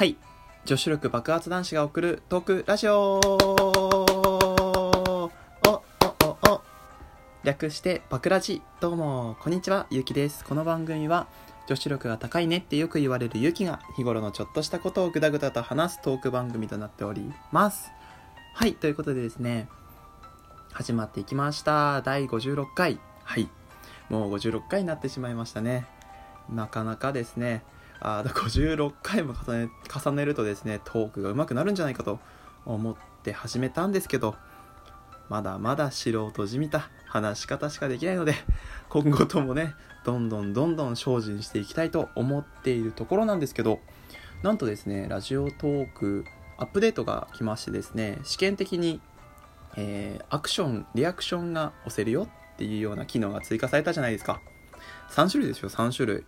はい。女子力爆発男子が送るトークラジオ。おおおお。略してバクラジ。どうもこんにちは。ゆうきです。この番組は女子力が高いねってよく言われるゆきが日頃のちょっとしたことをぐだぐだと話すトーク番組となっております。はいということでですね始まっていきました。第56回。はい。もう56回になってしまいましたね。なかなかですね。あ56回も重ね重ねるとですねトークが上手くなるんじゃないかと思って始めたんですけどまだまだ素人じみた話し方しかできないので今後ともねどんどんどんどん精進していきたいと思っているところなんですけどなんとですねラジオトークアップデートが来ましてですね試験的に、えー、アクションリアクションが押せるよっていうような機能が追加されたじゃないですか。3種類ですよ3種類。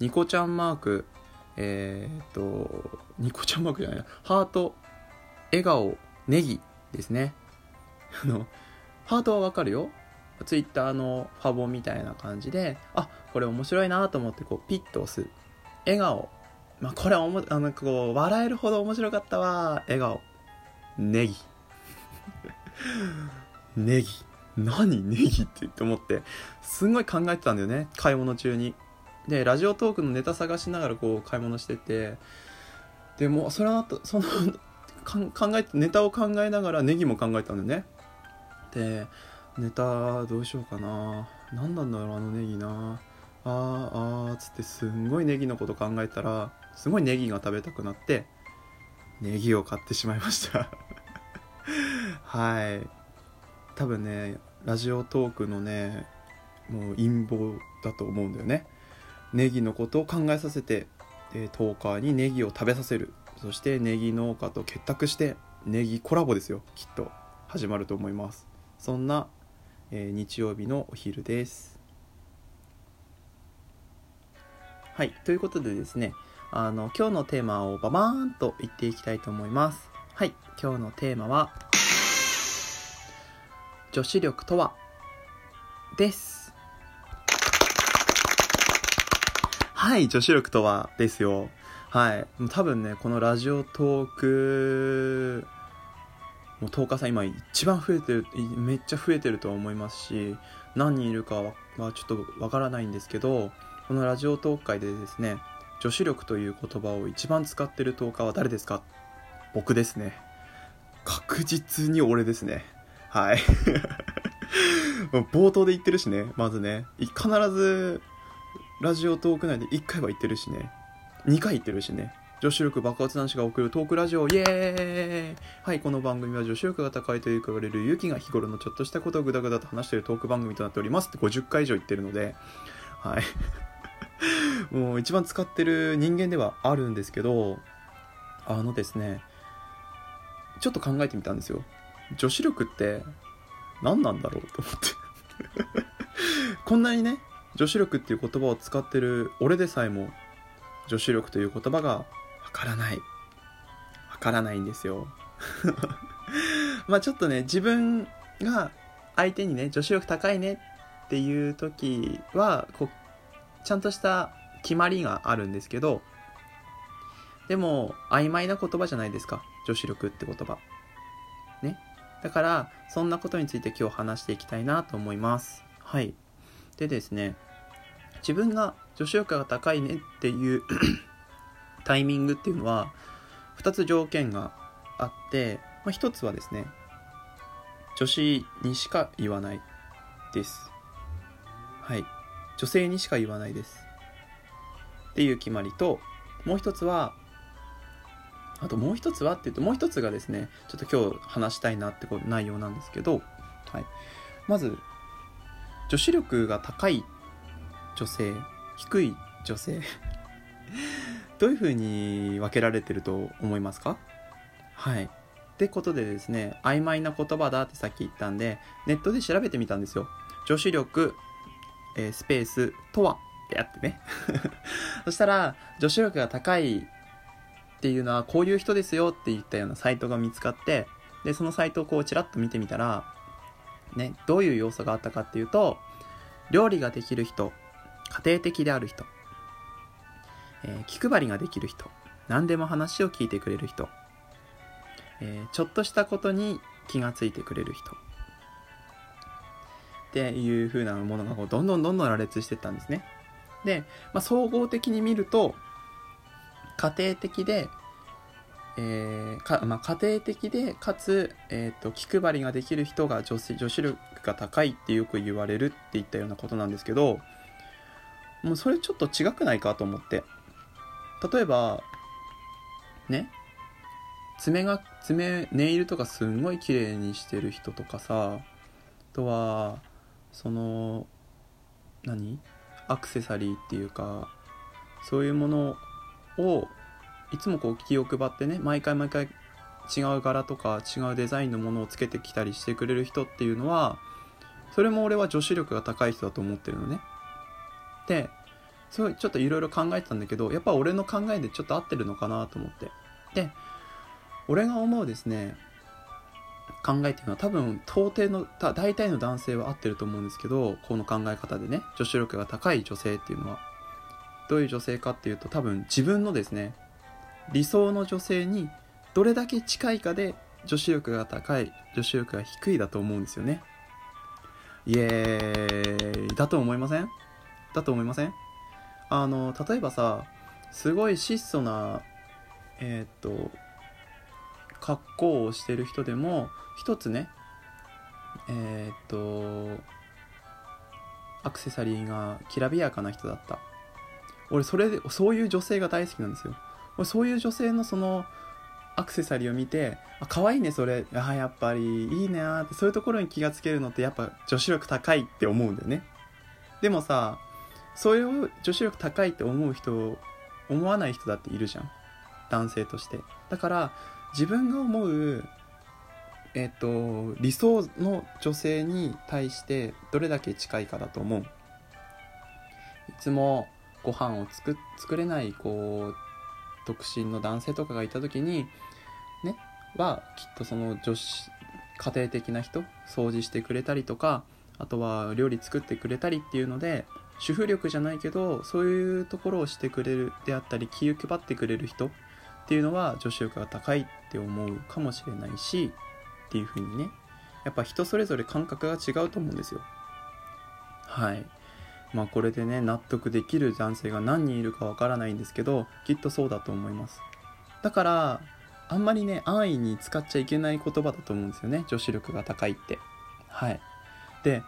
ニコちゃんマークえー、っとニコちゃんマークじゃないなハート笑顔ネギですね。あのハートはわかるよ。ツイッターのファボみたいな感じであこれ面白いなと思ってこうピッと押す。笑顔。まあこれはおもあのこう笑えるほど面白かったわ。笑顔。ネギ。ネギ。何？ネギってって思って。すんごい考えてたんだよね。買い物中に。でラジオトークのネタ探しながらこう買い物しててでもその後その考えネタを考えながらネギも考えたんだよね。でネタどうしようかな。何なんだろうあのネギな。あーあーつってすんごいネギのこと考えたらすごいネギが食べたくなってネギを買ってしまいました。はい。多分ねラジオトークのねもう陰謀だと思うんだよね。ネギのことを考えさせて、えー、トーカーにネギを食べさせる。そしてネギ農家と結託してネギコラボですよ。きっと始まると思います。そんな、えー、日曜日のお昼です。はい。ということでですねあの今日のテーマをババーンと言っていきたいと思います。はい。今日のテーマは女子力とは？です。はい女子力とはですよ。はい。多分ねこのラジオトークもう10日さん今一番増えてるめっちゃ増えてると思いますし何人いるかはちょっとわからないんですけどこのラジオトーク界でですね女子力という言葉を一番使ってるトーカーは誰ですか？僕ですね。確実に俺ですね。はい。冒頭で言ってるしねまずね。必ずラジオトーク内で1回は言ってるしね。2回言ってるしね。女子力爆発男子が送るトークラジオ。イエーイ。はいこの番組は女子力が高いと言われる勇気が日頃のちょっとしたことをグダグダと話しているトーク番組となっております。って50回以上言ってるのではい。もう一番使ってる人間ではあるんですけどあのですねちょっと考えてみたんですよ。女子力って何なんだろうと思って。こんなにね女子力っていう言葉を使ってる俺でさえも女子力という言葉がわからない。わからないんですよ。まあちょっとね自分が相手にね女子力高いねっていう時はこうちゃんとした決まりがあるんですけどでも曖昧な言葉じゃないですか。女子力って言葉。ね。だからそんなことについて今日話していきたいなと思います。はい。でですね自分が女子力が高いねっていう タイミングっていうのは2つ条件があって、まあ、1つはですね女子にしか言わないです。はい。女性にしか言わないです。っていう決まりともう一つはあともう一つはって言うともう一つがですねちょっと今日話したいなって内容なんですけど、はい、まず女子力が高い女性低い女性 どういうふうに分けられてると思いますか？はい。ってことでですね曖昧な言葉だってさっき言ったんでネットで調べてみたんですよ。女子力、えー、スペースとはってやってね。そしたら女子力が高いっていうのはこういう人ですよって言ったようなサイトが見つかってでそのサイトをこうちらっと見てみたらねどういう要素があったかっていうと料理ができる人家庭的である人、えー、気配りができる人何でも話を聞いてくれる人、えー、ちょっとしたことに気がついてくれる人っていう風なものがこうどんどんどんどん羅列してったんですね。で、まあ、総合的に見ると家庭的でえーかまあ、家庭的でかつ、えーと、気配りができる人が女子女子力が高いってよく言われるっていったようなことなんですけどもうそれちょっと違くないかと思って。例えばね爪が爪ネイルとかすんごい綺麗にしてる人とかさあとはその何？アクセサリーっていうかそういうものをいつもこう気を配ってね毎回毎回違う柄とか違うデザインのものをつけてきたりしてくれる人っていうのはそれも俺は女子力が高い人だと思ってるのね。でそうちょっといろいろ考えてたんだけどやっぱ俺の考えでちょっと合ってるのかなと思って。で俺が思うですね考えっていうのは多分到底の大体の男性は合ってると思うんですけどこの考え方でね女子力が高い女性っていうのは。どういう女性かっていうと多分自分のですね理想の女性にどれだけ近いかで女子力が高い女子力が低いだと思うんですよね。イエーイ。だと思いません？だと思いません？あの例えばさすごい質素なえー、っと格好をしてる人でも一つねえー、っとアクセサリーがきらびやかな人だった。俺それでそういう女性が大好きなんですよ。そういう女性のそのアクセサリーを見てあ可愛いねそれ。あやっぱりいいねって。そういうところに気がつけるのってやっぱ女子力高いって思うんだよね。でもさそういう女子力高いって思う人思わない人だっているじゃん。男性として。だから自分が思うえっ、と理想の女性に対してどれだけ近いかだと思う。いつもご飯を作作れないこう独身の男性とかがいた時にねはきっとその女子家庭的な人掃除してくれたりとかあとは料理作ってくれたりっていうので主婦力じゃないけどそういうところをしてくれるであったり気を配ってくれる人っていうのは女子力が高いって思うかもしれないしっていう風にねやっぱ人それぞれ感覚が違うと思うんですよ。はい。まあこれでね納得できる男性が何人いるかわからないんですけどきっとそうだと思います。だからあんまりね安易に使っちゃいけない言葉だと思うんですよね。女子力が高いって。はい。で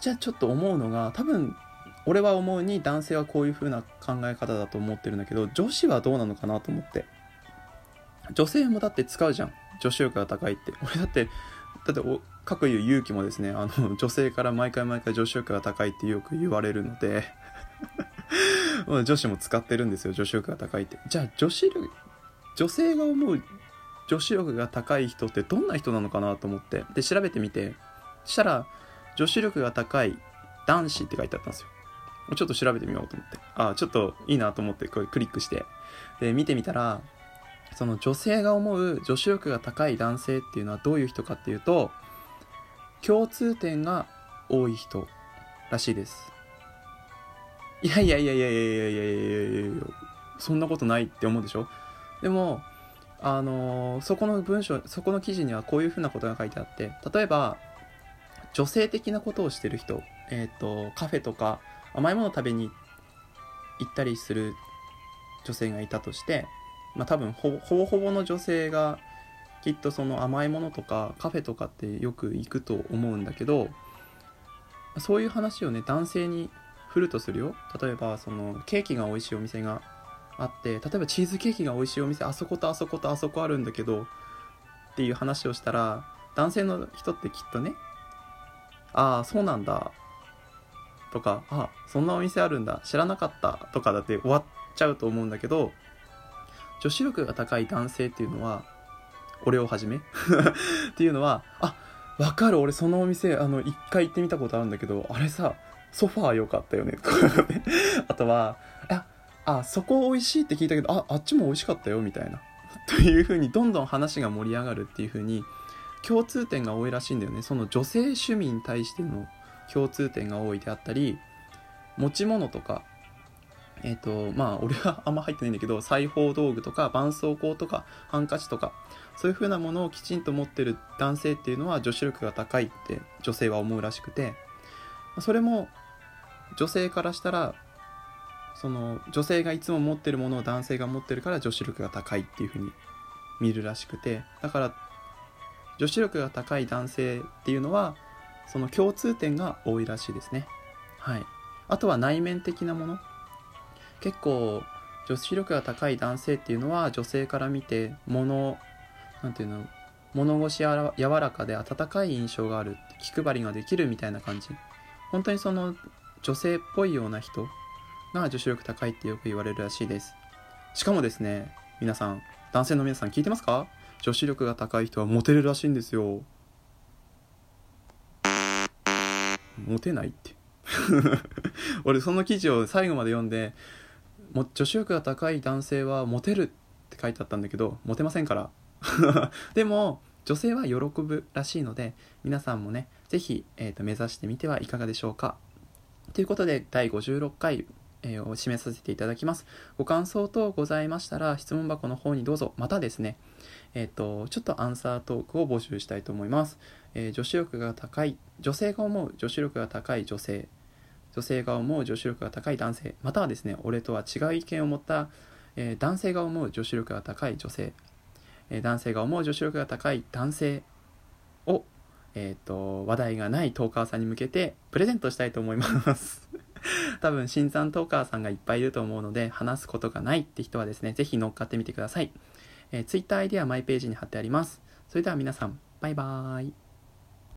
じゃあちょっと思うのが多分俺は思うに男性はこういう風な考え方だと思ってるんだけど女子はどうなのかなと思って。女性もだって使うじゃん。女子力が高いって。俺だってだってかくいう勇気もですねあの 女性から毎回毎回女子力が高いってよく言われるので 女子も使ってるんですよ女子力が高いって。じゃあ女子力女性が思う女子力が高い人ってどんな人なのかなと思って。で調べてみて。したら女子力が高い男子って書いてあったんですよ。ちょっと調べてみようと思って。あちょっといいなと思ってこれクリックして。で見てみたらその女性が思う女子力が高い男性っていうのはどういう人かっていうと共通点が多い人らしいです。いやいやいやいやいやいやいやいやいやいやそんなことないって思うでしょ？でもあのー、そこの文章そこの記事にはこういうふうなことが書いてあって例えば女性的なことをしてる人えっ、ー、とカフェとか甘いもの食べに行ったりする女性がいたとしてまあ多分ほぼほぼの女性がきっとその甘いものとかカフェとかってよく行くと思うんだけどそういう話をね男性に振るとするよ。例えばそのケーキが美味しいお店があって例えばチーズケーキが美味しいお店あそことあそことあそこあるんだけどっていう話をしたら男性の人ってきっとねああそうなんだ。とかあそんなお店あるんだ。知らなかった。とかだって終わっちゃうと思うんだけど女子力が高い男性っていうのは俺をはじめ？っていうのはあわかる。俺そのお店あの一回行ってみたことあるんだけどあれさソファー良かったよね。あとはああそこ美味しいって聞いたけどああっちも美味しかったよみたいな。というふうにどんどん話が盛り上がるっていうふうに共通点が多いらしいんだよね。その女性趣味に対しての共通点が多いであったり持ち物とかえっ、とまあ俺はあんま入ってないんだけど裁縫道具とか絆創膏とかハンカチとかそういう風なものをきちんと持ってる男性っていうのは女子力が高いって女性は思うらしくてそれも女性からしたらその女性がいつも持ってるものを男性が持ってるから女子力が高いっていう風に見るらしくてだから女子力が高い男性っていうのはその共通点が多いらしいですね。はい。あとは内面的なもの。結構女子力が高い男性っていうのは女性から見て物なんていうの物腰や柔らかで温かい印象がある気配りができるみたいな感じ。本当にその女性っぽいような人が女子力高いってよく言われるらしいです。しかもですね皆さん男性の皆さん聞いてますか？女子力が高い人はモテるらしいんですよ。モテないって。俺その記事を最後まで読んでも女子力が高い男性はモテるって書いてあったんだけどモテませんから。でも女性は喜ぶらしいので皆さんもね是非、えーと、目指してみてはいかがでしょうか。ということで第56回、え、を締めさせていただきます。ご感想等ございましたら質問箱の方にどうぞ。またですねえっ、ー、とちょっとアンサートークを募集したいと思います、えー、女子力が高い女性が思う女子力が高い女性女性が思う女子力が高い男性またはですね俺とは違う意見を持った、えー、男性が思う女子力が高い女性、えー、男性が思う女子力が高い男性を、えーと、話題がないトーカーさんに向けてプレゼントしたいと思います。多分新参トーカーさんがいっぱいいると思うので話すことがないって人はですね是非乗っかってみてください、えー、Twitter ID はマイページに貼ってあります。それでは皆さんバイバーイ。